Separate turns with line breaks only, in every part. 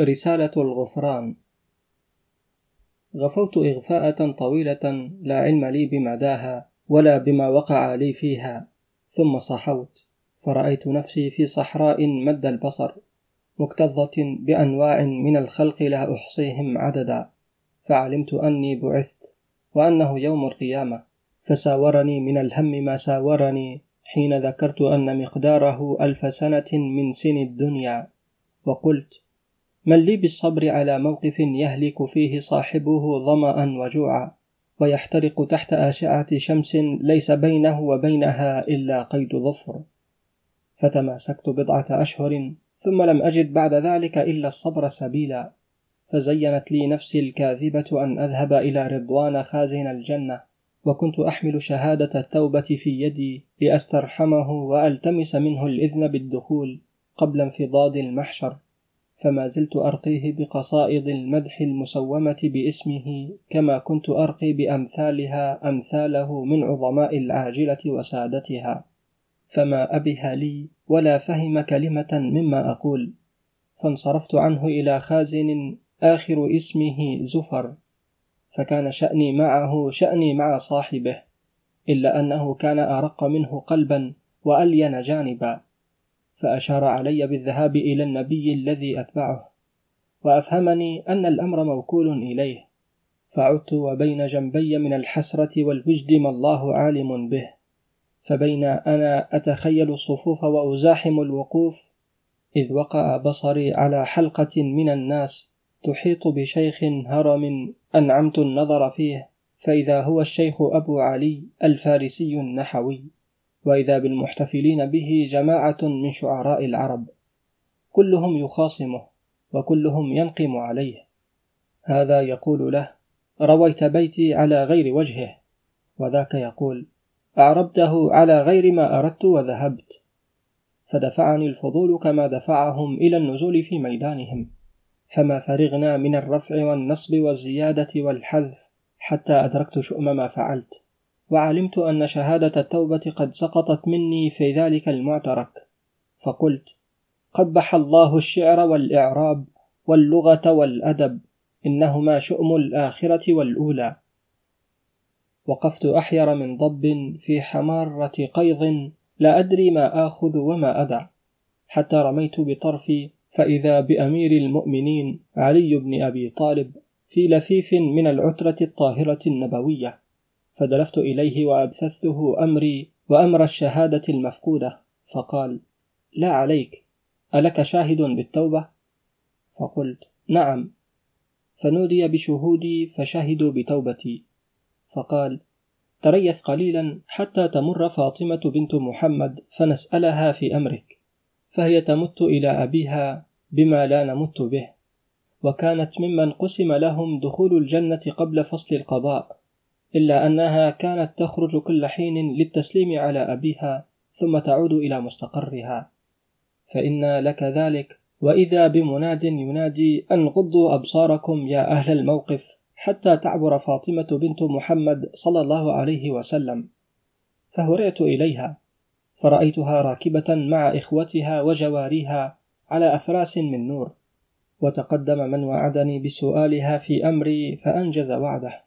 رسالة الغفران غفوت إغفاءة طويلة لا علم لي بمداها ولا بما وقع لي فيها ثم صحوت فرأيت نفسي في صحراء مد البصر مكتظة بأنواع من الخلق لا أحصيهم عددا فعلمت أني بعثت وأنه يوم القيامة فساورني من الهم ما ساورني حين ذكرت أن مقداره ألف سنة من سن الدنيا وقلت من لي بالصبر على موقف يهلك فيه صاحبه ظما وجوعا ويحترق تحت اشعه شمس ليس بينه وبينها الا قيد ظفر فتماسكت بضعه اشهر ثم لم اجد بعد ذلك الا الصبر سبيلا فزينت لي نفسي الكاذبه ان اذهب الى رضوان خازن الجنه وكنت احمل شهاده التوبه في يدي لاسترحمه والتمس منه الاذن بالدخول قبل انفضاض المحشر فما زلت أرقيه بقصائد المدح المسومة باسمه كما كنت أرقي بأمثالها أمثاله من عظماء العاجلة وسادتها فما أبه لي ولا فهم كلمة مما أقول فانصرفت عنه إلى خازن آخر اسمه زفر فكان شأني معه شأني مع صاحبه إلا أنه كان أرق منه قلبا وألين جانبا فأشار علي بالذهاب إلى النبي الذي أتبعه وأفهمني أن الأمر موكول إليه فعدت وبين جنبي من الحسرة والوجد ما الله عالم به فبين أنا أتخيل الصفوف وأزاحم الوقوف إذ وقع بصري على حلقة من الناس تحيط بشيخ هرم أنعمت النظر فيه فإذا هو الشيخ أبو علي الفارسي النحوي وإذا بالمحتفلين به جماعة من شعراء العرب كلهم يخاصمه وكلهم ينقم عليه هذا يقول له رويت بيتي على غير وجهه وذاك يقول أعربته على غير ما أردت وذهبت فدفعني الفضول كما دفعهم إلى النزول في ميدانهم فما فرغنا من الرفع والنصب والزيادة والحذف حتى أدركت شؤم ما فعلت وعلمت أن شهادة التوبة قد سقطت مني في ذلك المعترك فقلت قبح الله الشعر والإعراب واللغة والأدب إنهما شؤم الآخرة والأولى وقفت أحير من ضب في حمارة قيظ لا أدري ما آخذ وما أدع حتى رميت بطرفي فإذا بأمير المؤمنين علي بن أبي طالب في لفيف من العترة الطاهرة النبوية فدلفت إليه وأبثثته أمري وأمر الشهادة المفقودة فقال لا عليك ألك شاهد بالتوبة؟ فقلت نعم فنودي بشهودي فشهدوا بتوبتي فقال تريث قليلا حتى تمر فاطمة بنت محمد فنسألها في أمرك فهي تمت إلى أبيها بما لا نمت به وكانت ممن قسم لهم دخول الجنة قبل فصل القضاء إلا أنها كانت تخرج كل حين للتسليم على أبيها ثم تعود إلى مستقرها فإن لك ذلك وإذا بمناد ينادي أن غضوا أبصاركم يا أهل الموقف حتى تعبر فاطمة بنت محمد صلى الله عليه وسلم فهرعت إليها فرأيتها راكبة مع إخوتها وجواريها على أفراس من نور وتقدم من وعدني بسؤالها في أمري فأنجز وعده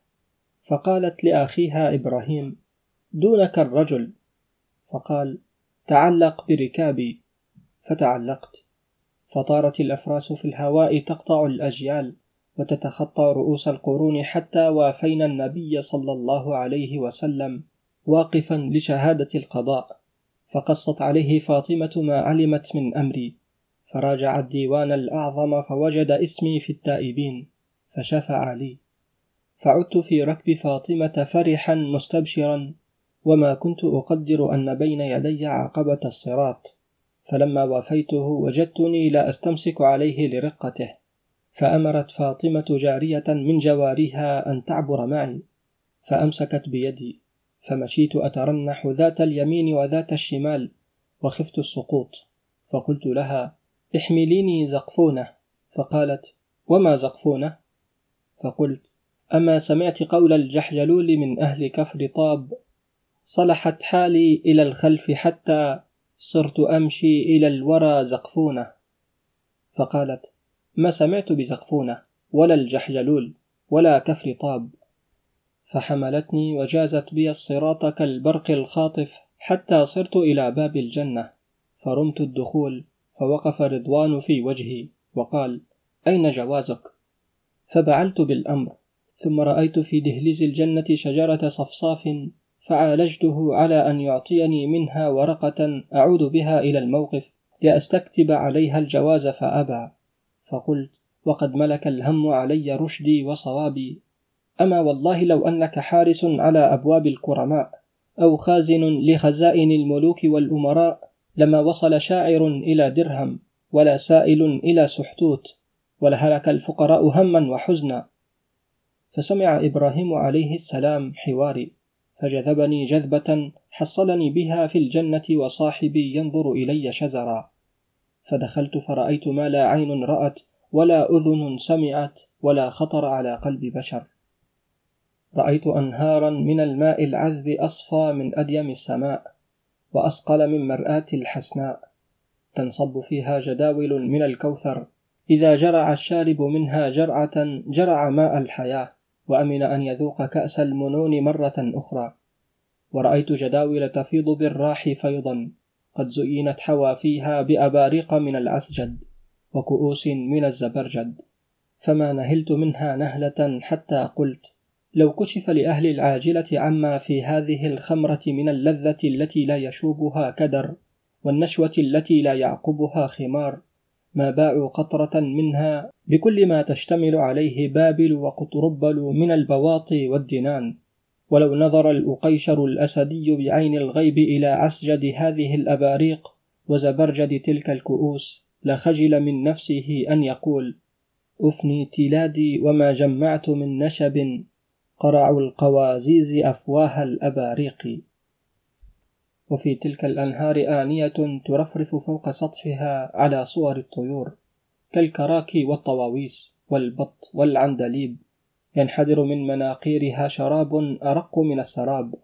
فقالت لأخيها إبراهيم دونك الرجل فقال تعلق بركابي فتعلقت فطارت الأفراس في الهواء تقطع الأجيال وتتخطى رؤوس القرون حتى وافينا النبي صلى الله عليه وسلم واقفا لشهادة القضاء فقصت عليه فاطمة ما علمت من أمري فراجع الديوان الأعظم فوجد اسمي في التائبين فشفع لي فعدت في ركب فاطمة فرحا مستبشرا وما كنت أقدر أن بين يدي عقبة الصراط فلما وافيته وجدتني لا أستمسك عليه لرقته فأمرت فاطمة جارية من جوارها أن تعبر معي فأمسكت بيدي فمشيت أترنح ذات اليمين وذات الشمال وخفت السقوط فقلت لها احمليني زقفونه فقالت وما زقفونه فقلت أما سمعت قول الجحجلول من أهل كفر طاب صلحت حالي إلى الخلف حتى صرت أمشي إلى الورى زقفونة فقالت ما سمعت بزقفونة ولا الجحجلول ولا كفر طاب فحملتني وجازت بي الصراط كالبرق الخاطف حتى صرت إلى باب الجنة فرمت الدخول فوقف رضوان في وجهي وقال أين جوازك؟ فبعلت بالأمر ثم رأيت في دهليز الجنة شجرة صفصاف فعالجته على أن يعطيني منها ورقة أعود بها إلى الموقف لأستكتب عليها الجواز فأبى فقلت وقد ملك الهم علي رشدي وصوابي أما والله لو أنك حارس على أبواب الكرماء أو خازن لخزائن الملوك والأمراء لما وصل شاعر إلى درهم ولا سائل إلى سحتوت ولهلك الفقراء هما وحزنا فسمع إبراهيم عليه السلام حواري فجذبني جذبة حصلني بها في الجنة وصاحبي ينظر إلي شزرا فدخلت فرأيت ما لا عين رأت ولا أذن سمعت ولا خطر على قلب بشر رأيت أنهارا من الماء العذب أصفى من أديم السماء وأصقل من مرآة الحسناء تنصب فيها جداول من الكوثر إذا جرع الشارب منها جرعة جرع ماء الحياة وأمن أن يذوق كأس المنون مرة أخرى ورأيت جداول تفيض بالراح فيضا قد زينت حوافيها بأباريق من العسجد وكؤوس من الزبرجد فما نهلت منها نهلة حتى قلت لو كشف لأهل العاجلة عما في هذه الخمرة من اللذة التي لا يشوبها كدر والنشوة التي لا يعقبها خمار ما باعوا قطرة منها بكل ما تشتمل عليه بابل وقطربل من البواطي والدنان ولو نظر الأقيشر الأسدي بعين الغيب إلى عسجد هذه الأباريق وزبرجد تلك الكؤوس لخجل من نفسه أن يقول أفني تلادي وما جمعت من نشب قرع القوازيز أفواه الأباريق وفي تلك الأنهار آنية ترفرف فوق سطحها على صور الطيور كالكراكي والطواويس والبط والعندليب ينحدر من مناقيرها شراب أرق من السراب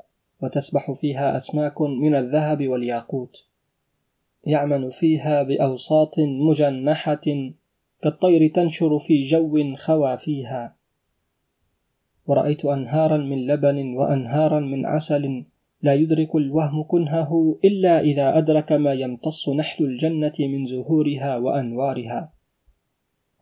وتسبح فيها أسماك من الذهب والياقوت يعمل فيها بأوساط مجنحة كالطير تنشر في جو خوى فيها ورأيت أنهارا من لبن وأنهارا من عسل لا يدرك الوهم كنهه إلا إذا أدرك ما يمتص نحل الجنة من زهورها وأنوارها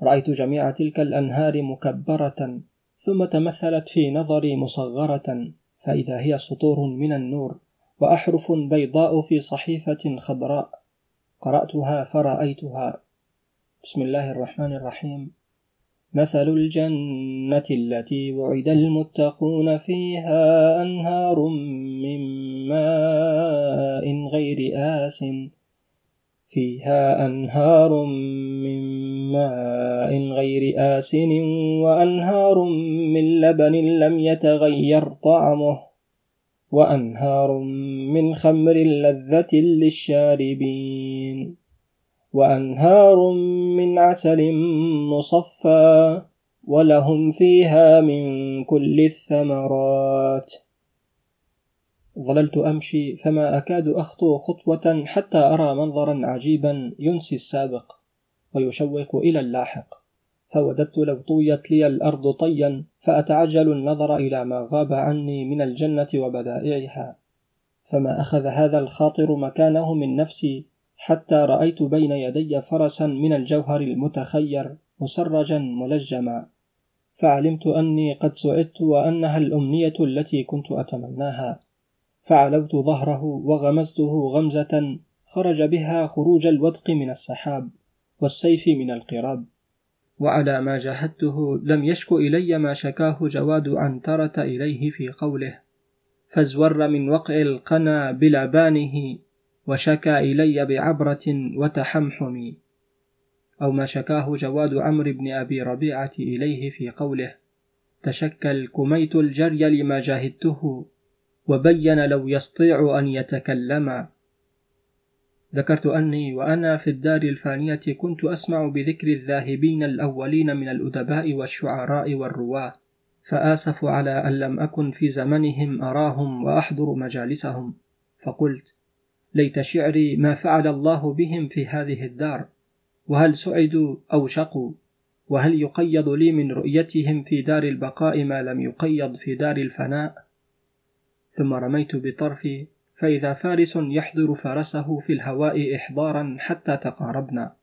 رأيت جميع تلك الأنهار مكبرة ثم تمثلت في نظري مصغرة فإذا هي سطور من النور وأحرف بيضاء في صحيفة خضراء قرأتها فرأيتها بسم الله الرحمن الرحيم مثل الجنة التي وعد المتقون فيها أنهار من ماء غير آس فيها أنهار من ماء غير آسن وأنهار من لبن لم يتغير طعمه وأنهار من خمر لذة للشاربين وأنهار من عسل مصفى ولهم فيها من كل الثمرات ظللت أمشي فما أكاد أخطو خطوة حتى أرى منظرا عجيبا ينسي السابق ويشوق إلى اللاحق فوددت لو طويت لي الأرض طيا فأتعجل النظر إلى ما غاب عني من الجنة وبدائعها فما أخذ هذا الخاطر مكانه من نفسي حتى رأيت بين يدي فرسا من الجوهر المتخير مسرجا ملجما فعلمت أني قد سعدت وأنها الأمنية التي كنت أتمناها فعلوت ظهره وغمزته غمزة خرج بها خروج الودق من السحاب والسيف من القراب وعلى ما جاهدته لم يشك إلي ما شكاه جواد عنترة إليه في قوله فازور من وقع القنا بلبانه وشكى إلي بعبرة وتحمحم أو ما شكاه جواد عمرو بن أبي ربيعة إليه في قوله تشكل كميت الجري لما جاهدته وبين لو يستطيع أن يتكلم ذكرت أني وأنا في الدار الفانية كنت أسمع بذكر الذاهبين الأولين من الأدباء والشعراء والرواة فآسف على أن لم أكن في زمنهم أراهم وأحضر مجالسهم فقلت ليت شعري ما فعل الله بهم في هذه الدار وهل سعدوا أو شقوا وهل يقيض لي من رؤيتهم في دار البقاء ما لم يقيض في دار الفناء ثم رميت بطرفي فإذا فارس يحضر فرسه في الهواء إحضارا حتى تقاربنا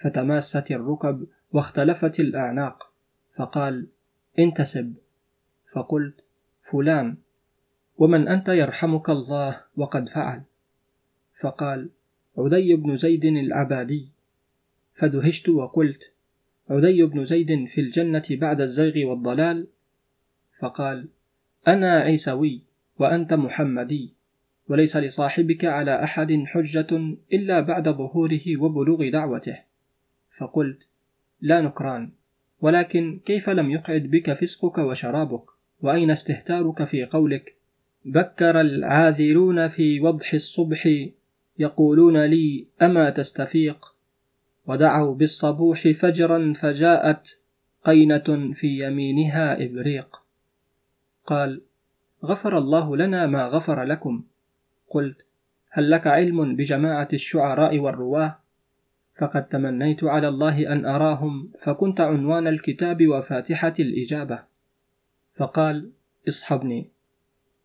فتماست الركب واختلفت الأعناق فقال انتسب فقلت فلان ومن أنت يرحمك الله وقد فعل فقال عدي بن زيد العبادي فدهشت وقلت عدي بن زيد في الجنة بعد الزيغ والضلال فقال أنا عيسوي وأنت محمدي وليس لصاحبك على أحد حجة إلا بعد ظهوره وبلوغ دعوته فقلت لا نكران ولكن كيف لم يقعد بك فسقك وشرابك وأين استهتارك في قولك بكر العاذلون في وضح الصبح يقولون لي أما تستفيق ودعوا بالصبوح فجرا فجاءت قينة في يمينها إبريق قال غفر الله لنا ما غفر لكم قلت هل لك علم بجماعة الشعراء والرواه فقد تمنيت على الله أن أراهم فكنت عنوان الكتاب وفاتحة الإجابة فقال اصحبني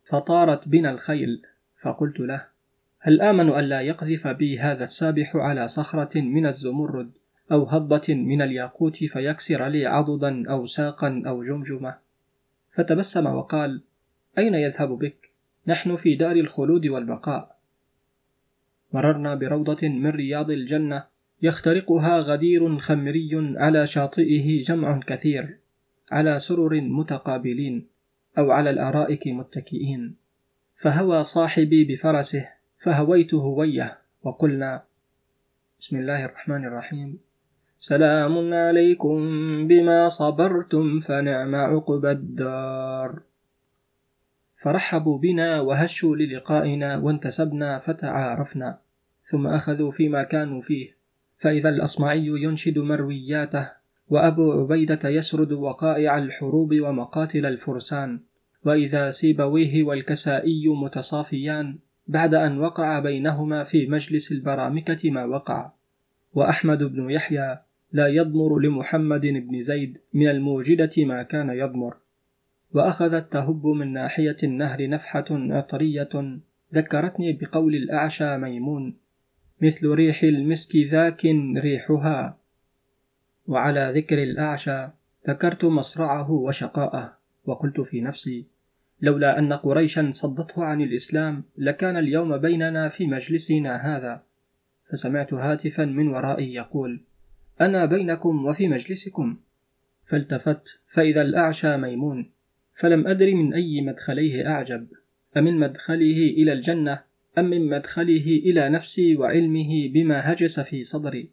فطارت بنا الخيل فقلت له هل آمن ألا يقذف بي هذا السابح على صخرة من الزمرد أو هضبة من الياقوت فيكسر لي عضدا أو ساقا أو جمجمة فتبسم وقال أين يذهب بك؟ نحن في دار الخلود والبقاء مررنا بروضة من رياض الجنة يخترقها غدير خمري على شاطئه جمع كثير على سرر متقابلين أو على الأرائك متكئين فهوى صاحبي بفرسه فهويت هويه وقلنا بسم الله الرحمن الرحيم سلام عليكم بما صبرتم فنعم عقبى الدار فرحبوا بنا وهشوا للقائنا وانتسبنا فتعارفنا ثم أخذوا فيما كانوا فيه فإذا الأصمعي ينشد مروياته وأبو عبيدة يسرد وقائع الحروب ومقاتل الفرسان وإذا سيبويه والكسائي متصافيان بعد أن وقع بينهما في مجلس البرامكة ما وقع وأحمد بن يحيى لا يضمر لمحمد بن زيد من الموجدة ما كان يضمر وأخذت تهب من ناحية النهر نفحة عطرية ذكرتني بقول الأعشى ميمون مثل ريح المسك ذاك ريحها وعلى ذكر الأعشى ذكرت مصرعه وشقاءه وقلت في نفسي لولا أن قريشا صدته عن الإسلام لكان اليوم بيننا في مجلسنا هذا فسمعت هاتفا من ورائي يقول أنا بينكم وفي مجلسكم فالتفت فإذا الأعشى ميمون فلم أدر من أي مدخليه أعجب أمن مدخله إلى الجنة أم من مدخله إلى نفسي وعلمه بما هجس في صدري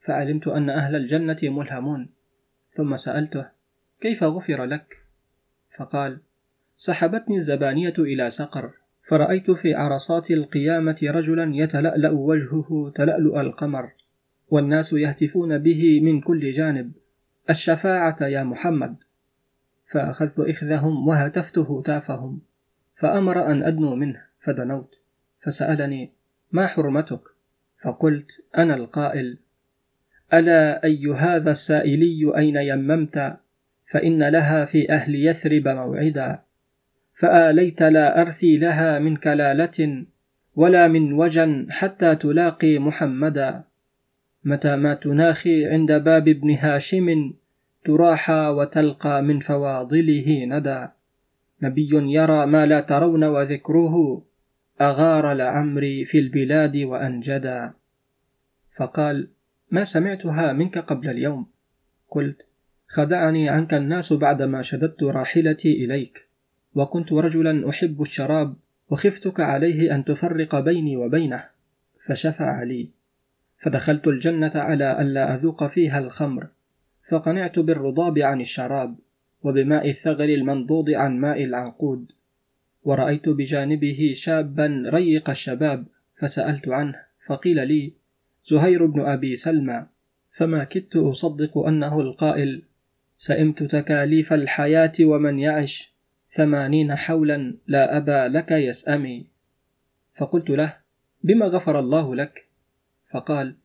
فعلمت أن أهل الجنة ملهمون ثم سألته كيف غفر لك فقال سحبتني الزبانية إلى سقر فرأيت في عرصات القيامة رجلا يتلألأ وجهه تلألؤ القمر والناس يهتفون به من كل جانب الشفاعة يا محمد فأخذت إخذهم وهتفت هتافهم فأمر أن أدنو منه فدنوت فسألني ما حرمتك فقلت أنا القائل ألا أي هذا السائلي أين يممت فإن لها في أهل يثرب موعدا فآليت لا أرثي لها من كلالة ولا من وجا حتى تلاقي محمدا متى ما تناخي عند باب ابن هاشم تراحى وتلقى من فواضله ندى نبي يرى ما لا ترون وذكره أغار لعمري في البلاد وأنجدا فقال ما سمعتها منك قبل اليوم قلت خدعني عنك الناس بعدما شددت راحلتي إليك وكنت رجلا أحب الشراب وخفتك عليه أن تفرق بيني وبينه فشفع لي فدخلت الجنة على ألا أذوق فيها الخمر فقنعت بالرضاب عن الشراب وبماء الثغر المنضود عن ماء العنقود ورأيت بجانبه شابا ريق الشباب فسألت عنه فقيل لي زهير بن أبي سلمى فما كدت أصدق أنه القائل سئمت تكاليف الحياة ومن يعش ثمانين حولا لا أبا لك يسأمي فقلت له بما غفر الله لك فقال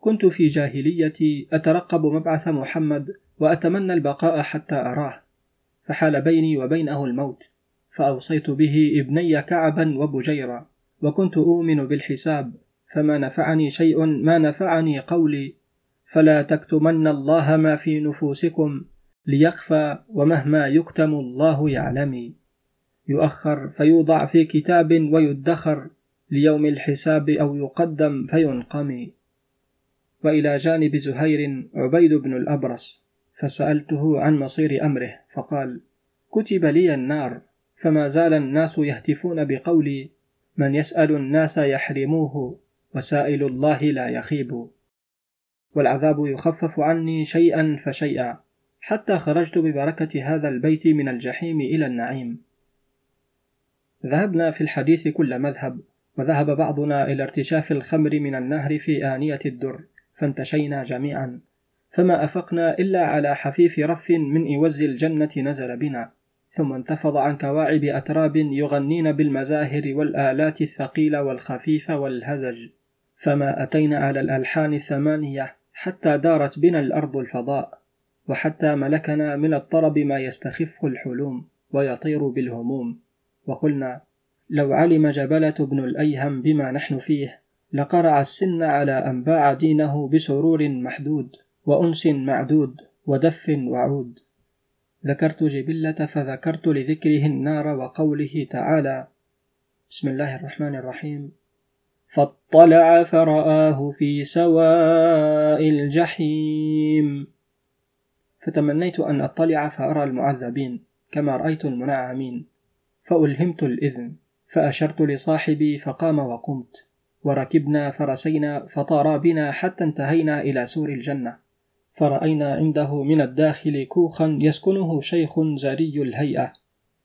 كنت في جاهليتي أترقب مبعث محمد وأتمنى البقاء حتى أراه فحال بيني وبينه الموت فأوصيت به ابني كعبا وبجيرا وكنت أؤمن بالحساب فما نفعني شيء ما نفعني قولي فلا تكتمن الله ما في نفوسكم ليخفى ومهما يكتم الله يعلم يؤخر فيوضع في كتاب ويدخر ليوم الحساب أو يقدم فينقم وإلى جانب زهير عبيد بن الأبرص فسألته عن مصير أمره فقال كتب لي النار فما زال الناس يهتفون بقولي من يسأل الناس يحرموه وسائل الله لا يخيب والعذاب يخفف عني شيئا فشيئا حتى خرجت ببركة هذا البيت من الجحيم إلى النعيم. ذهبنا في الحديث كل مذهب، وذهب بعضنا إلى ارتشاف الخمر من النهر في آنية الدر، فانتشينا جميعا، فما أفقنا إلا على حفيف رف من إوز الجنة نزل بنا، ثم انتفض عن كواعب أتراب يغنين بالمزاهر والآلات الثقيلة والخفيفة والهزج، فما أتينا على الألحان الثمانية حتى دارت بنا الأرض الفضاء. وحتى ملكنا من الطرب ما يستخف الحلوم ويطير بالهموم وقلنا لو علم جبلة بن الأيهم بما نحن فيه لقرع السن على أن باع دينه بسرور محدود وأنس معدود ودف وعود ذكرت جبلة فذكرت لذكره النار وقوله تعالى بسم الله الرحمن الرحيم فاطلع فرآه في سواء الجحيم فتمنيت أن أطلع فأرى المعذبين كما رأيت المنعمين فألهمت الإذن فأشرت لصاحبي فقام وقمت وركبنا فرسينا فطارا بنا حتى انتهينا إلى سور الجنة فرأينا عنده من الداخل كوخا يسكنه شيخ زري الهيئة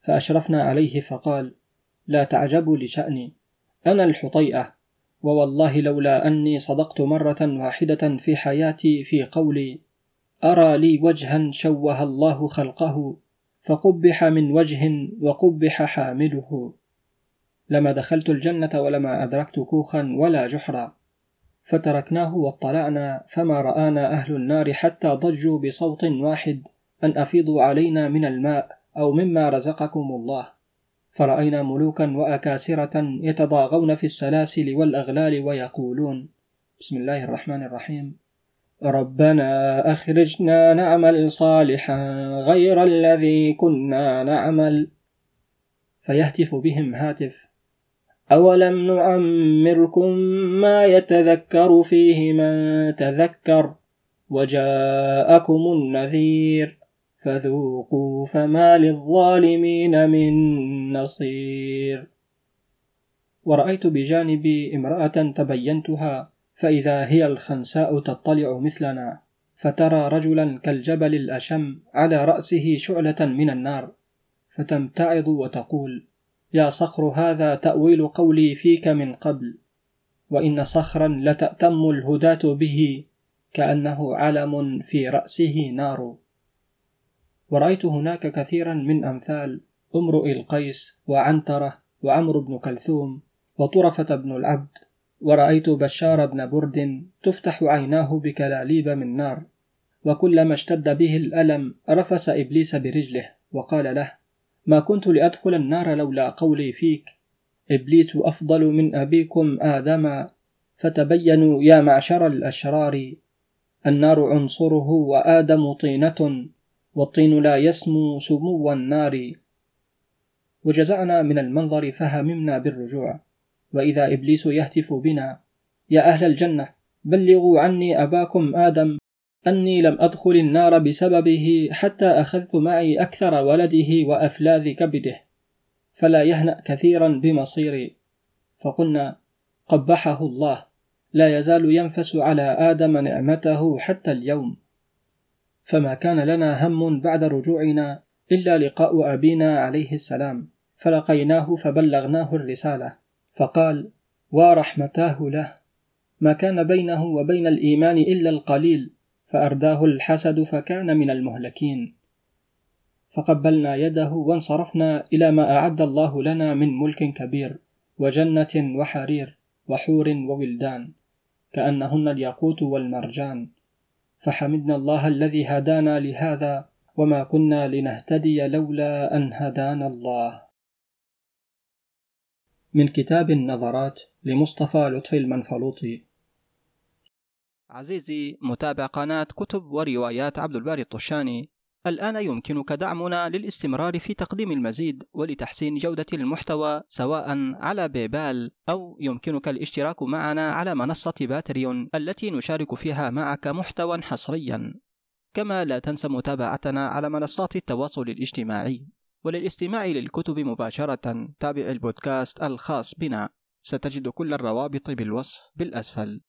فأشرفنا عليه فقال لا تعجبوا لشأني أنا الحطيئة ووالله لولا أني صدقت مرة واحدة في حياتي في قولي أرى لي وجها شوه الله خلقه فقبح من وجه وقبح حامله لما دخلت الجنة ولما أدركت كوخا ولا جحرا فتركناه واطلعنا فما رآنا أهل النار حتى ضجوا بصوت واحد أن أفيضوا علينا من الماء أو مما رزقكم الله فرأينا ملوكا وأكاسرة يتضاغون في السلاسل والأغلال ويقولون بسم الله الرحمن الرحيم ربنا أخرجنا نعمل صالحا غير الذي كنا نعمل فيهتف بهم هاتف أولم نعمركم ما يتذكر فيه من تذكر وجاءكم النذير فذوقوا فما للظالمين من نصير ورأيت بجانبي امرأة تبينتها فإذا هي الخنساء تطلع مثلنا فترى رجلا كالجبل الأشم على رأسه شعلة من النار فتمتعض وتقول يا صخر هذا تأويل قولي فيك من قبل وإن صخرا لتأتم الهداة به كأنه علم في رأسه نار ورأيت هناك كثيرا من أمثال امرؤ القيس وعنترة وعمر بن كلثوم وطرفة بن العبد ورأيت بشار بن برد تفتح عيناه بكلاليب من نار وكلما اشتد به الألم رفس إبليس برجله وقال له ما كنت لأدخل النار لولا قولي فيك إبليس أفضل من أبيكم آدم فتبينوا يا معشر الأشرار النار عنصره وآدم طينة والطين لا يسمو سمو النار وجزعنا من المنظر فهممنا بالرجوع وإذا إبليس يهتف بنا يا أهل الجنة بلغوا عني أباكم آدم أني لم أدخل النار بسببه حتى أخذت معي أكثر ولده وأفلاذ كبده فلا يهنأ كثيرا بمصيري فقلنا قبحه الله لا يزال ينفس على آدم نعمته حتى اليوم فما كان لنا هم بعد رجوعنا إلا لقاء أبينا عليه السلام فلقيناه فبلغناه الرسالة فقال ورحمتاه له ما كان بينه وبين الإيمان إلا القليل فأرداه الحسد فكان من المهلكين فقبلنا يده وانصرفنا إلى ما أعد الله لنا من ملك كبير وجنة وحرير وحور وولدان كأنهن الياقوت والمرجان فحمدنا الله الذي هدانا لهذا وما كنا لنهتدي لولا أن هدانا الله من كتاب النظرات لمصطفى لطفي المنفلوطي
عزيزي متابع قناة كتب وروايات عبد الباري الطشاني الآن يمكنك دعمنا للاستمرار في تقديم المزيد ولتحسين جودة المحتوى سواء على بيبال أو يمكنك الاشتراك معنا على منصة باتريون التي نشارك فيها معك محتوى حصريا كما لا تنسى متابعتنا على منصات التواصل الاجتماعي وللاستماع للكتب مباشرة تابع البودكاست الخاص بنا ستجد كل الروابط بالوصف بالأسفل